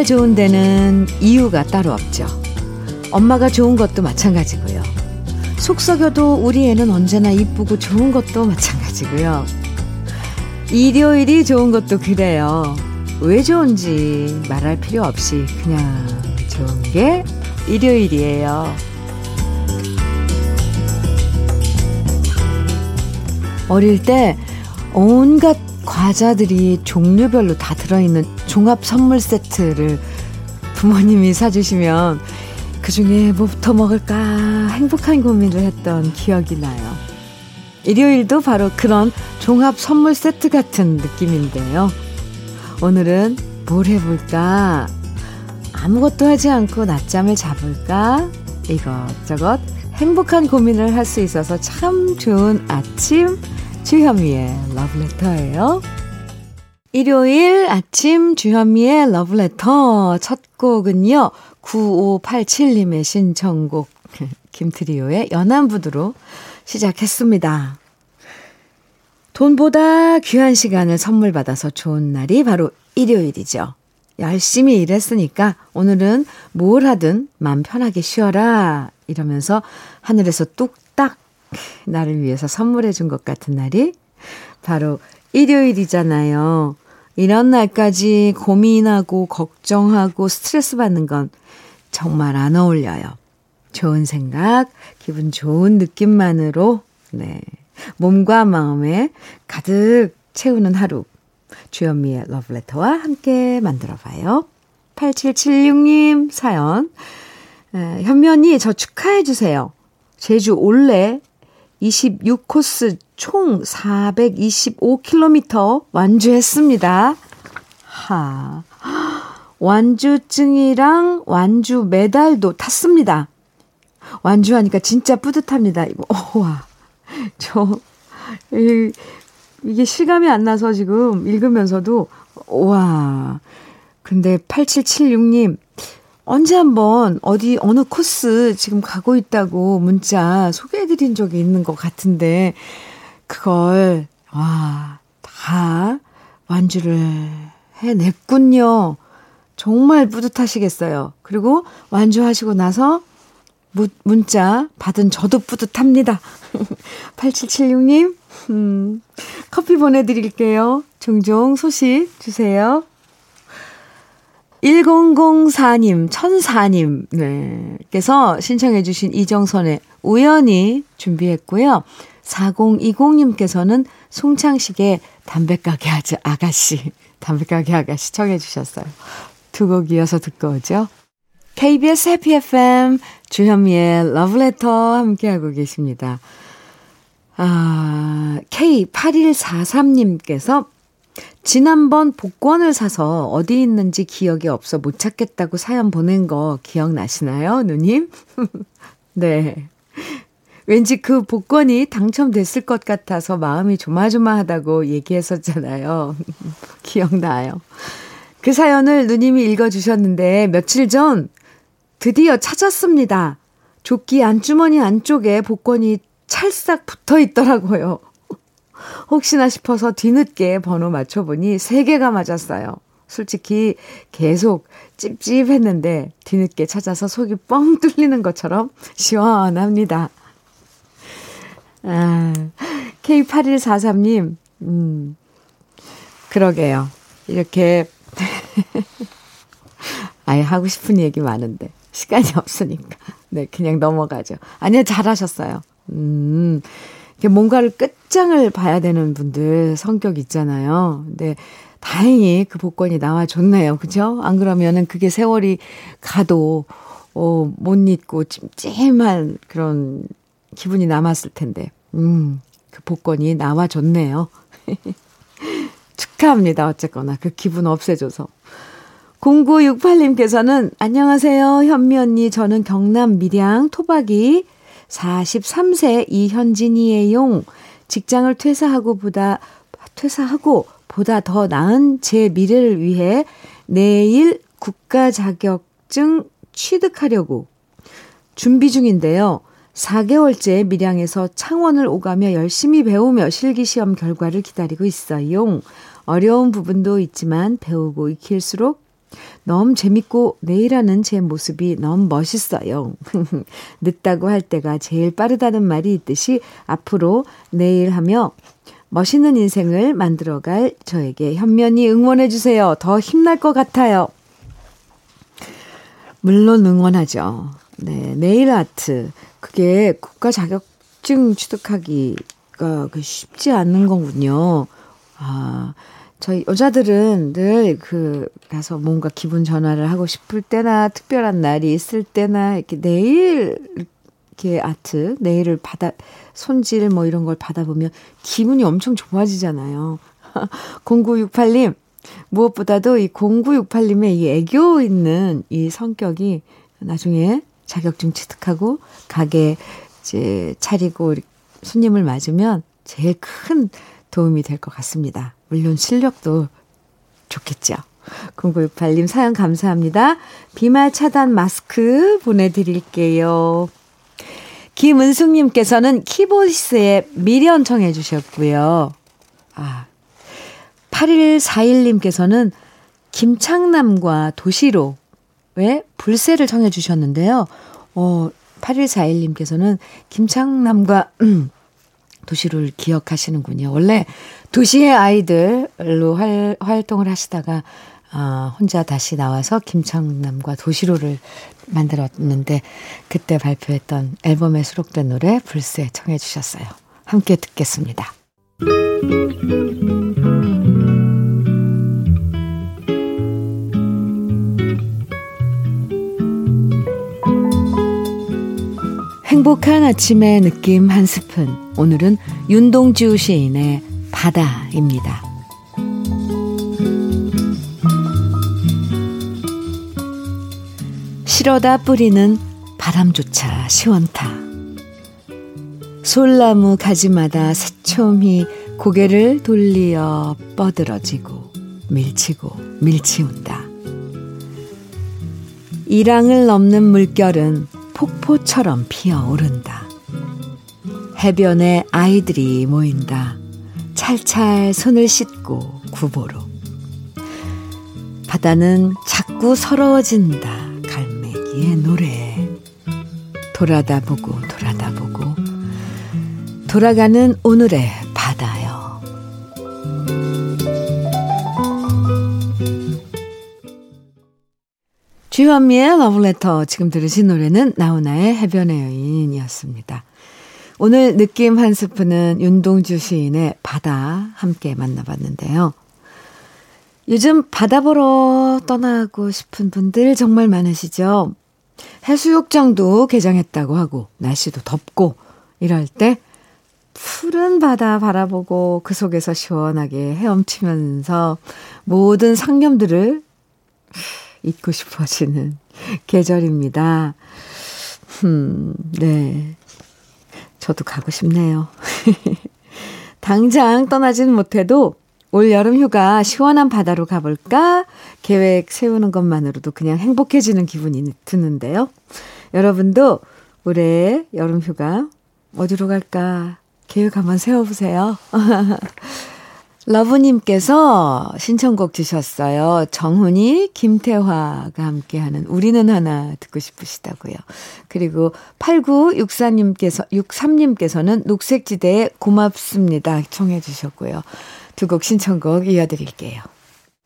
정말 좋은 데는 이유가 따로 없죠. 엄마가 좋은 것도 마찬가지고요. 속 썩여도 우리 애는 언제나 이쁘고 좋은 것도 마찬가지고요. 일요일이 좋은 것도 그래요. 왜 좋은지 말할 필요 없이 그냥 좋은 게 일요일이에요. 어릴 때 온갖 과자들이 종류별로 다 들어있는 종합 선물 세트를 부모님이 사주시면 그 중에 뭐부터 먹을까 행복한 고민을 했던 기억이 나요. 일요일도 바로 그런 종합 선물 세트 같은 느낌인데요. 오늘은 뭘 해볼까? 아무것도 하지 않고 낮잠을 잡을까? 이것저것 행복한 고민을 할 수 있어서 참 좋은 아침 주현미의 러브레터예요. 일요일 아침 주현미의 러브레터 첫 곡은요. 9587님의 신청곡 김트리오의 연안부두로 시작했습니다. 돈보다 귀한 시간을 선물 받아서 좋은 날이 바로 일요일이죠. 열심히 일했으니까 오늘은 뭘 하든 마음 편하게 쉬어라 이러면서 하늘에서 뚝딱 나를 위해서 선물해 준 것 같은 날이 바로 일요일이잖아요. 이런 날까지 고민하고 걱정하고 스트레스 받는 건 정말 안 어울려요. 좋은 생각, 기분 좋은 느낌만으로, 네. 몸과 마음에 가득 채우는 하루. 주현미의 러브레터와 함께 만들어 봐요. 8776님 사연. 에, 현면이 저 축하해 주세요. 제주 올레 26코스 총 425km 완주했습니다. 하. 완주증이랑 완주 메달도 탔습니다. 완주하니까 진짜 뿌듯합니다. 이거, 와. 저, 이, 이게 실감이 안 나서 지금 읽으면서도, 와. 근데 8776님, 언제 한번 어디 어느 코스 지금 가고 있다고 문자 소개해드린 적이 있는 것 같은데, 그걸, 와, 다 완주를 해냈군요. 정말 뿌듯하시겠어요. 그리고 완주하시고 나서 무, 문자 받은 저도 뿌듯합니다. 8776님, 음, 커피 보내드릴게요. 종종 소식 주세요. 1004님, 천사님, 네, 께서 신청해주신 이정선의 우연히 준비했고요. 4020님께서는 송창식의 담배가게 아가씨, 담배가게 아가씨 청해 주셨어요. 두 곡 이어서 듣고 오죠. KBS 해피 FM 주현미의 러브레터 함께하고 계십니다. 아, K8143님께서 지난번 복권을 사서 어디 있는지 기억이 없어 못 찾겠다고 사연 보낸 거 기억나시나요, 누님? 네. 왠지 그 복권이 당첨됐을 것 같아서 마음이 조마조마하다고 얘기했었잖아요. 기억나요. 그 사연을 누님이 읽어주셨는데 며칠 전 드디어 찾았습니다. 조끼 안주머니 안쪽에 복권이 찰싹 붙어 있더라고요. 혹시나 싶어서 뒤늦게 번호 맞춰보니 3개가 맞았어요. 솔직히 계속 찝찝했는데 뒤늦게 찾아서 속이 뻥 뚫리는 것처럼 시원합니다. 아, K8143님, 음, 그러게요. 이렇게, 아예 하고 싶은 얘기 많은데, 시간이 없으니까. 네, 그냥 넘어가죠. 아니요, 잘하셨어요. 음, 뭔가를 끝장을 봐야 되는 분들 성격 있잖아요. 근데 다행히 그 복권이 나와줬네요. 그죠? 안 그러면은 그게 세월이 가도, 어, 못 잊고 찜찜한 그런 기분이 남았을 텐데, 음, 그 복권이 나와줬네요. 축하합니다. 어쨌거나 그 기분 없애줘서. 0968님께서는 안녕하세요. 현미 언니. 저는 경남 밀양 토박이 43세 이현진이에요. 직장을 퇴사하고 보다, 퇴사하고 보다 더 나은 제 미래를 위해 내일 국가 자격증 취득하려고 준비 중인데요. 4개월째 밀양에서 창원을 오가며 열심히 배우며 실기시험 결과를 기다리고 있어요. 어려운 부분도 있지만 배우고 익힐수록 너무 재밌고 내일하는 제 모습이 너무 멋있어요. 늦다고 할 때가 제일 빠르다는 말이 있듯이 앞으로 내일 하며 멋있는 인생을 만들어갈 저에게 현면히 응원해주세요. 더 힘날 것 같아요. 물론 응원하죠. 네, 네일 아트. 그게 국가 자격증 취득하기가 그 쉽지 않은 거군요. 아, 저희 여자들은 늘 그 가서 뭔가 기분 전환을 하고 싶을 때나 특별한 날이 있을 때나 이렇게 네일 이렇게 아트, 네일을 받아 손질 뭐 이런 걸 받아보면 기분이 엄청 좋아지잖아요. 0968님, 무엇보다도 이 0968님의 이 애교 있는 이 성격이 나중에 자격증 취득하고 가게 이제 차리고 손님을 맞으면 제일 큰 도움이 될 것 같습니다. 물론 실력도 좋겠죠. 0968님 사연 감사합니다. 비말 차단 마스크 보내드릴게요. 김은숙님께서는 키보이스의 미련 청해 주셨고요. 아, 8141님께서는 김창남과 도시로 의 불새를 청해 주셨는데요. 어, 8141님께서는 김창남과 음, 도시를 기억하시는군요. 원래 도시의 아이들로 활, 활동을 하시다가 아, 혼자 다시 나와서 김창남과 도시로를 만들었는데 그때 발표했던 앨범에 수록된 노래 불새 청해 주셨어요. 함께 듣겠습니다. 행복한 아침의 느낌 한 스푼. 오늘은 윤동주 시인의 바다입니다. 실어다 뿌리는 바람조차 시원타. 솔나무 가지마다 새초미 고개를 돌리어 뻗으러지고 밀치고 밀치운다. 이랑을 넘는 물결은 폭포처럼 피어오른다. 해변에 아이들이 모인다. 찰찰 손을 씻고 구보로. 바다는 자꾸 서러워진다. 갈매기의 노래. 돌아다 보고 돌아다 보고 돌아가는 오늘의 주현미의 러브레터 지금 들으신 노래는 나훈아의 해변의 여인이었습니다. 오늘 느낌 한 스푼은 윤동주 시인의 바다 함께 만나봤는데요. 요즘 바다 보러 떠나고 싶은 분들 정말 많으시죠? 해수욕장도 개장했다고 하고 날씨도 덥고 이럴 때 푸른 바다 바라보고 그 속에서 시원하게 헤엄치면서 모든 상념들을 잊고 싶어지는 계절입니다. 음, 네. 저도 가고 싶네요. 당장 떠나진 못해도 올 여름 휴가 시원한 바다로 가볼까? 계획 세우는 것만으로도 그냥 행복해지는 기분이 드는데요. 여러분도 올해 여름 휴가 어디로 갈까? 계획 한번 세워보세요. 러브님께서 신청곡 주셨어요. 정훈이, 김태화가 함께하는 우리는 하나 듣고 싶으시다고요. 그리고 8964님께서, 63님께서는 녹색지대에 고맙습니다. 청해 주셨고요. 두 곡 신청곡 이어드릴게요.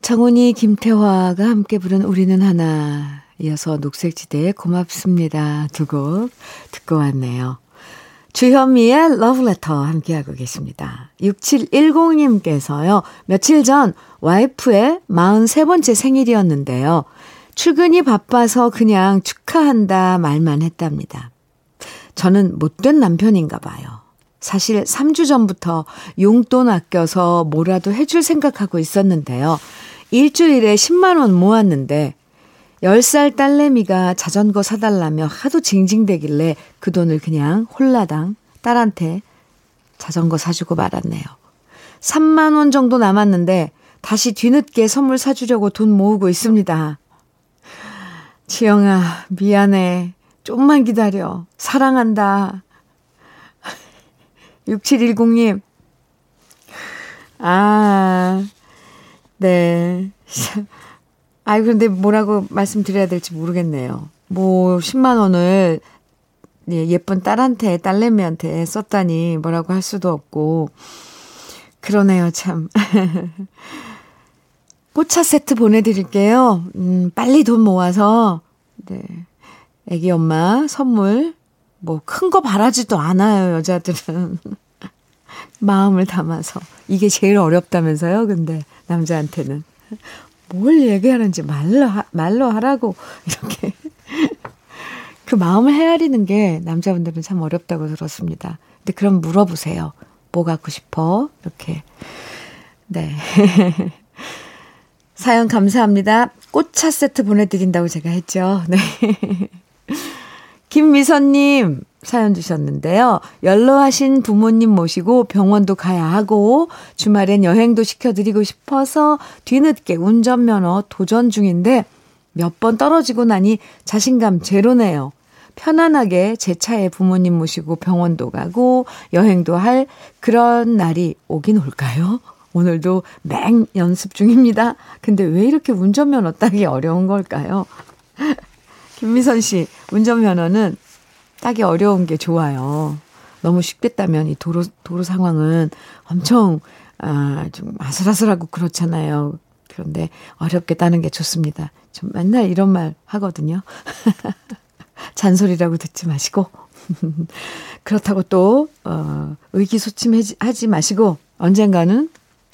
정훈이, 김태화가 함께 부른 우리는 하나 이어서 녹색지대에 고맙습니다. 두 곡 듣고 왔네요. 주현미의 러브레터 함께하고 계십니다. 6710님께서요, 며칠 전 와이프의 43번째 생일이었는데요. 출근이 바빠서 그냥 축하한다 말만 했답니다. 저는 못된 남편인가 봐요. 사실 3주 전부터 용돈 아껴서 뭐라도 해줄 생각하고 있었는데요. 일주일에 10만원 모았는데 10살 딸내미가 자전거 사달라며 하도 징징대길래 그 돈을 그냥 홀라당 딸한테 자전거 사주고 말았네요. 3만원 정도 남았는데 다시 뒤늦게 선물 사주려고 돈 모으고 있습니다. 지영아, 미안해. 좀만 기다려. 사랑한다. 6710님. 아, 네. 아이, 그런데 뭐라고 말씀드려야 될지 모르겠네요. 뭐, 10만 원을 예, 예쁜 딸한테, 딸내미한테 썼다니 뭐라고 할 수도 없고. 그러네요, 참. 꽃차 세트 보내드릴게요. 음, 빨리 돈 모아서, 네. 애기 엄마 선물, 뭐, 큰 거 바라지도 않아요, 여자들은. 마음을 담아서. 이게 제일 어렵다면서요, 근데, 남자한테는. 뭘 얘기하는지 말로, 하, 말로 하라고, 이렇게. 그 마음을 헤아리는 게 남자분들은 참 어렵다고 들었습니다. 근데 그럼 물어보세요. 뭐 갖고 싶어? 이렇게. 네. 사연 감사합니다. 꽃차 세트 보내드린다고 제가 했죠. 네. 김미선님 사연 주셨는데요. 연로하신 부모님 모시고 병원도 가야 하고 주말엔 여행도 시켜드리고 싶어서 뒤늦게 운전면허 도전 중인데 몇 번 떨어지고 나니 자신감 제로네요. 편안하게 제 차에 부모님 모시고 병원도 가고 여행도 할 그런 날이 오긴 올까요? 오늘도 맹 연습 중입니다. 근데 왜 이렇게 운전면허 따기 어려운 걸까요? 김미선 씨, 운전면허는 따기 어려운 게 좋아요. 너무 쉽게 따면 이 도로, 도로 상황은 엄청, 아, 좀 아슬아슬하고 그렇잖아요. 그런데 어렵게 따는 게 좋습니다. 좀 맨날 이런 말 하거든요. 잔소리라고 듣지 마시고. 그렇다고 또, 어, 의기소침하지 마시고, 언젠가는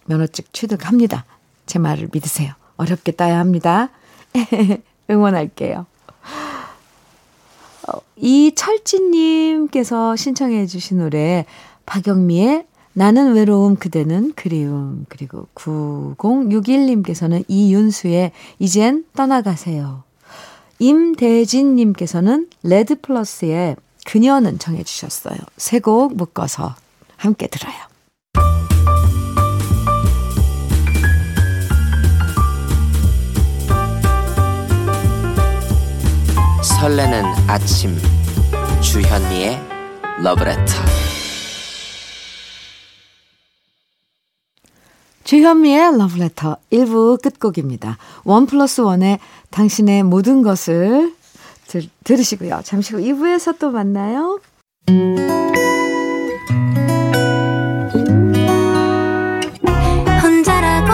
면허증 취득합니다. 제 말을 믿으세요. 어렵게 따야 합니다. 응원할게요. 어, 이철진님께서 신청해 주신 노래, 박영미의 나는 외로움 그대는 그리움 그리고 9061님께서는 이윤수의 이젠 떠나가세요 임대진님께서는 레드플러스의 그녀는 정해 주셨어요. 세 곡 묶어서 함께 들어요. 설레는 아침 주현미의 러브레터 주현미의 러브레터 1부 끝곡입니다. 원 플러스 원의 당신의 모든 것을 들, 들으시고요. 잠시 후 2부에서 또 만나요. 혼자라고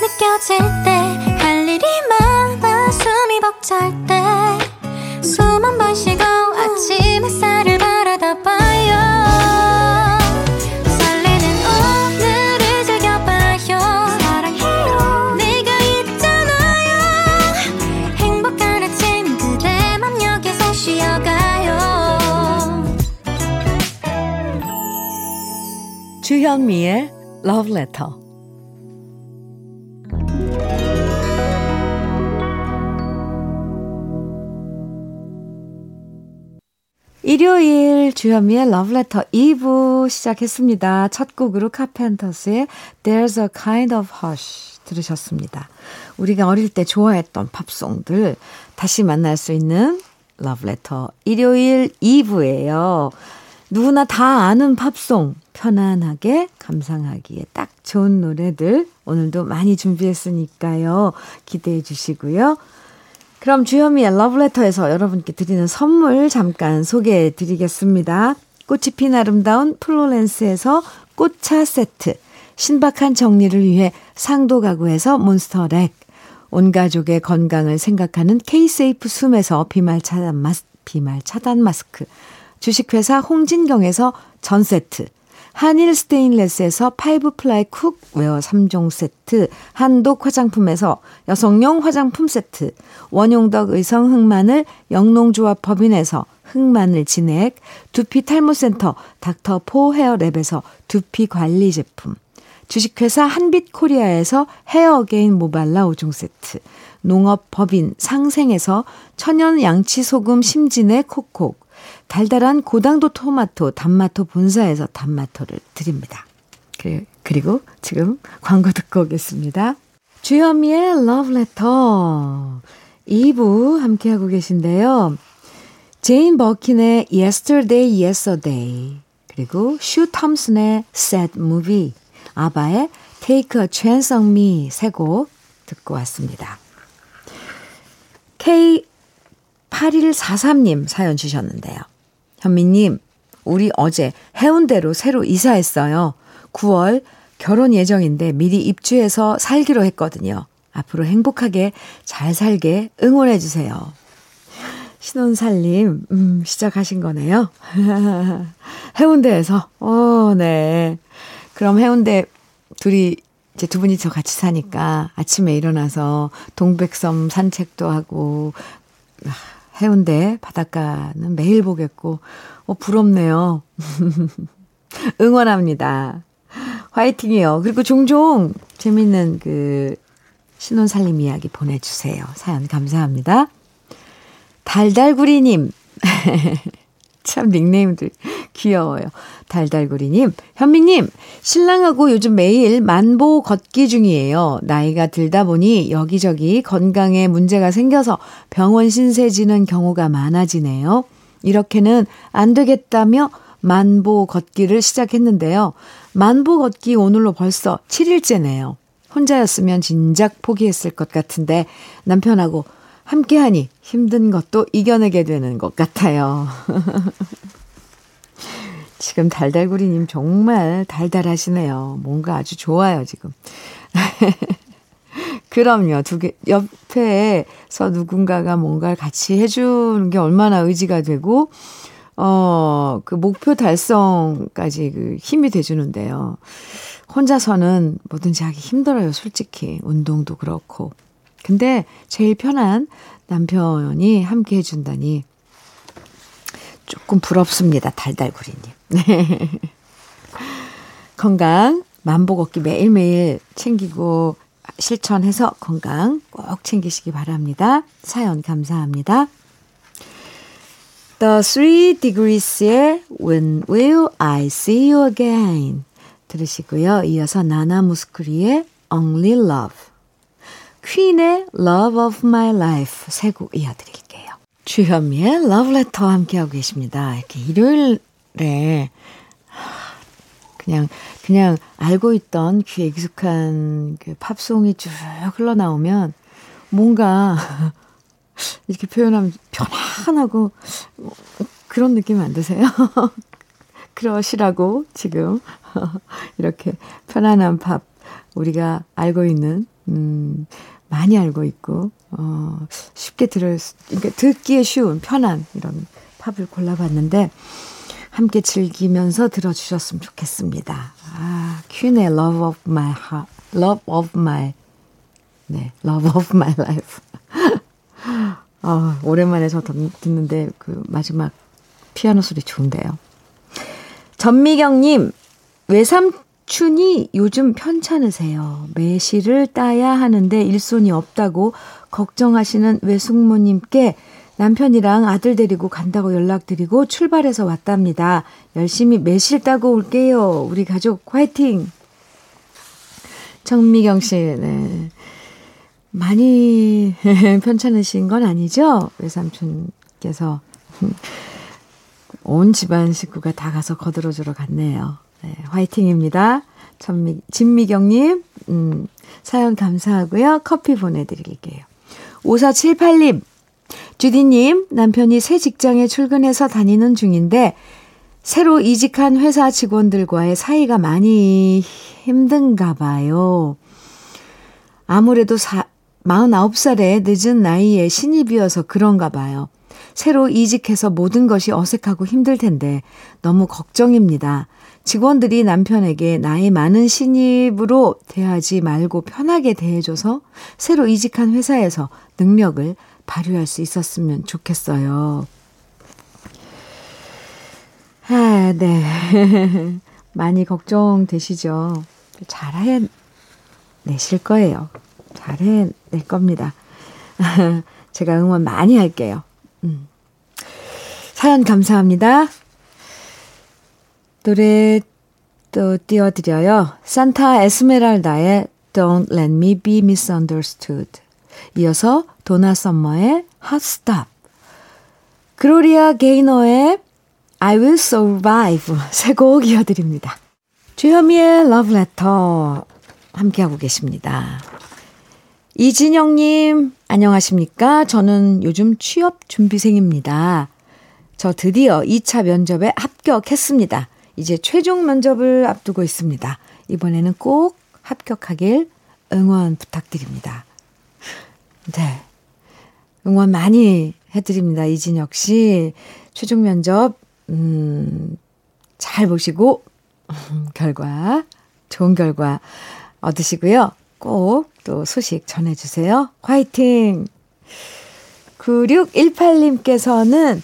느껴질 때 할 일이 많아 숨이 벅찰 때 쉬고 아침 햇살을 바라다 봐요. 주현미의 Letter. 일요일 주현미의 Letter 2부 시작했습니다. 첫 곡으로 카펜터스의 There's a Kind of Hush 들으셨습니다. 우리가 어릴 때 좋아했던 팝송들 다시 만날 수 있는 Letter 일요일 2부예요. 누구나 다 아는 팝송 편안하게 감상하기에 딱 좋은 노래들 오늘도 많이 준비했으니까요. 기대해 주시고요. 그럼 주현미의 러브레터에서 여러분께 드리는 선물 잠깐 소개해 드리겠습니다. 꽃이 핀 아름다운 플로렌스에서 꽃차 세트, 신박한 정리를 위해 상도 가구에서 몬스터 렉, 온 가족의 건강을 생각하는 케이세이프 숨에서 비말 차단 마스, 비말 차단 마스크, 주식회사 홍진경에서 전 세트, 한일 스테인레스에서 five ply cookware 3종 세트, 한독 화장품에서 여성용 화장품 세트, 원용덕 의성 흑마늘 영농조합 법인에서 흑마늘 진액, 두피 탈모센터 닥터 포 헤어랩에서 두피 관리 제품, 주식회사 한빛코리아에서 헤어게인 모발라 5종 세트, 농업법인 상생에서 천연 양치소금 심진의 콕콕, 달달한 고당도 토마토 단마토 본사에서 단마토를 드립니다. 그리고 지금 광고 듣고 오겠습니다. 주현미의 러브레터 2부 함께하고 계신데요. 제인 버킨의 Yesterday Yes a Day 그리고 슈 톰슨의 Sad Movie 아바의 Take a Chance on Me 세곡 듣고 왔습니다. K8143님 사연 주셨는데요. 현미님, 우리 어제 해운대로 새로 이사했어요. 9월 결혼 예정인데 미리 입주해서 살기로 했거든요. 앞으로 행복하게 잘 살게 응원해 주세요. 신혼살림, 음, 시작하신 거네요. 해운대에서, 어, 네. 그럼 해운대 둘이, 이제 두 분이서 같이 사니까 아침에 일어나서 동백섬 산책도 하고, 아, 해운대 바닷가는 매일 보겠고, 어, 부럽네요. 응원합니다. 화이팅이요. 그리고 종종 재밌는 그 신혼 살림 이야기 보내주세요. 사연 감사합니다. 달달구리님. 참 닉네임들 귀여워요. 달달구리님, 현미님, 신랑하고 요즘 매일 만보 걷기 중이에요. 나이가 들다 보니 여기저기 건강에 문제가 생겨서 병원 신세 지는 경우가 많아지네요. 이렇게는 안 되겠다며 만보 걷기를 시작했는데요. 만보 걷기 오늘로 벌써 7일째네요. 혼자였으면 진작 포기했을 것 같은데 남편하고 함께하니 힘든 것도 이겨내게 되는 것 같아요. 지금 달달구리님 정말 달달하시네요. 뭔가 아주 좋아요, 지금. 그럼요. 두 개, 옆에서 누군가가 뭔가를 같이 해주는 게 얼마나 의지가 되고, 어, 그 목표 달성까지 그 힘이 돼주는데요. 혼자서는 뭐든지 하기 힘들어요, 솔직히. 운동도 그렇고. 근데 제일 편한 남편이 함께 해준다니 조금 부럽습니다, 달달구리님. 네. 건강, 만보 걷기 매일매일 챙기고 실천해서 건강 꼭 챙기시기 바랍니다. 사연 감사합니다. The Three Degrees의 When Will I See You Again 들으시고요. 이어서 나나 무스크리의 Only Love 퀸의 Love of My Life 세 곡 이어드릴게요. 주현미의 Letter 함께하고 계십니다. 이렇게 일요일에 그냥 그냥 알고 있던 귀에 익숙한 그 팝송이 쭉 흘러나오면 뭔가 이렇게 표현하면 편안하고 그런 느낌 안 드세요? 그러시라고 지금 이렇게 편안한 팝 우리가 알고 있는 음 많이 알고 있고 어 쉽게 들을 수, 그러니까 듣기에 쉬운 편한 이런 팝을 골라봤는데 함께 즐기면서 들어주셨으면 좋겠습니다. 아, 퀸의 Love of My Heart, Love of My, 네, Love of My Life. 아, 오랜만에 저 듣는데 그 마지막 피아노 소리 좋은데요. 전미경님, 외삼 촌이 요즘 편찮으세요. 매실을 따야 하는데 일손이 없다고 걱정하시는 외숙모님께 남편이랑 아들 데리고 간다고 연락드리고 출발해서 왔답니다. 열심히 매실 따고 올게요. 우리 가족 화이팅! 정미경 씨, 네. 많이 편찮으신 건 아니죠? 외삼촌께서. 온 집안 식구가 다 가서 거들어주러 갔네요. 네, 화이팅입니다. 전미, 진미경님, 음, 사연 감사하고요. 커피 보내드릴게요. 5478님, 주디님, 남편이 새 직장에 출근해서 다니는 중인데, 새로 이직한 회사 직원들과의 사이가 많이 힘든가 봐요. 아무래도 사, 49살의 늦은 나이에 신입이어서 그런가 봐요. 새로 이직해서 모든 것이 어색하고 힘들 텐데 너무 걱정입니다. 직원들이 남편에게 나이 많은 신입으로 대하지 말고 편하게 대해줘서 새로 이직한 회사에서 능력을 발휘할 수 있었으면 좋겠어요. 아, 네. 많이 걱정되시죠? 잘 해내실 거예요. 잘 해낼 겁니다. 제가 응원 많이 할게요. 음. 사연 감사합니다. 노래 또 띄워드려요. 산타 에스메랄다의 Don't Let Me Be Misunderstood. 이어서 도나 썸머의 Hot Stop. 그로리아 게이너의 I Will Survive 세 곡 이어드립니다. 주현미의 Love Letter 함께하고 계십니다. 이진영님, 안녕하십니까? 저는 요즘 취업 준비생입니다. 저 드디어 2차 면접에 합격했습니다. 이제 최종 면접을 앞두고 있습니다. 이번에는 꼭 합격하길 응원 부탁드립니다. 네. 응원 많이 해드립니다. 이진혁 씨. 최종 면접, 음, 잘 보시고, 결과, 좋은 결과 얻으시고요. 꼭 또 소식 전해주세요. 화이팅! 9618님께서는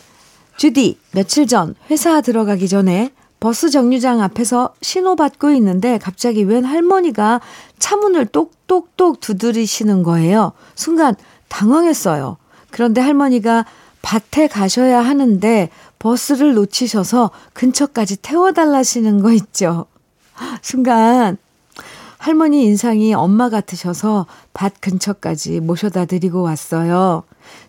주디, 며칠 전 회사 들어가기 전에 버스 정류장 앞에서 신호받고 있는데 갑자기 웬 할머니가 차문을 똑똑똑 두드리시는 거예요. 순간 당황했어요. 그런데 할머니가 밭에 가셔야 하는데 버스를 놓치셔서 근처까지 태워달라시는 거 있죠. 순간 할머니 인상이 엄마 같으셔서 밭 근처까지 모셔다 드리고 왔어요.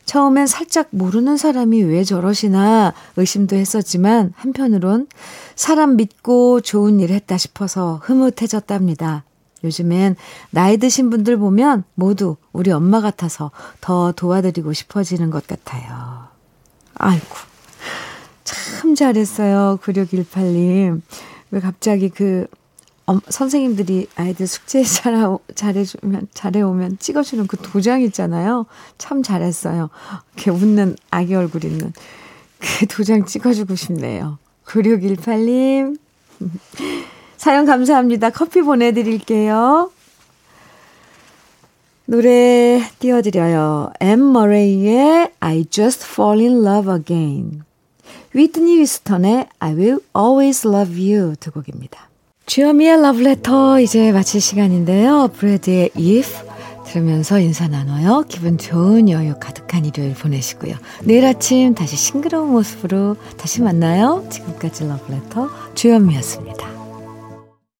처음엔 살짝 모르는 사람이 왜 저러시나 의심도 했었지만 한편으론 사람 믿고 좋은 일 했다 싶어서 흐뭇해졌답니다. 요즘엔 나이 드신 분들 보면 모두 우리 엄마 같아서 더 도와드리고 싶어지는 것 같아요. 아이고. 참 잘했어요. 9618님. 왜 갑자기 그 어, 선생님들이 아이들 숙제 잘, 잘해주면, 잘해오면 찍어주는 그 도장 있잖아요. 참 잘했어요. 이렇게 웃는 아기 얼굴 있는 그 도장 찍어주고 싶네요. 9618님. 사연 감사합니다. 커피 보내드릴게요. 노래 띄워드려요. 엠 머레이의 I Just Fall in Love Again. 위트니 위스턴의 I Will Always Love You 두 곡입니다. 주여미의 러브레터 이제 마칠 시간인데요. 브래드의 If 들으면서 인사 나눠요. 기분 좋은 여유 가득한 일요일 보내시고요. 내일 아침 다시 싱그러운 모습으로 다시 만나요. 지금까지 러브레터 주현미였습니다.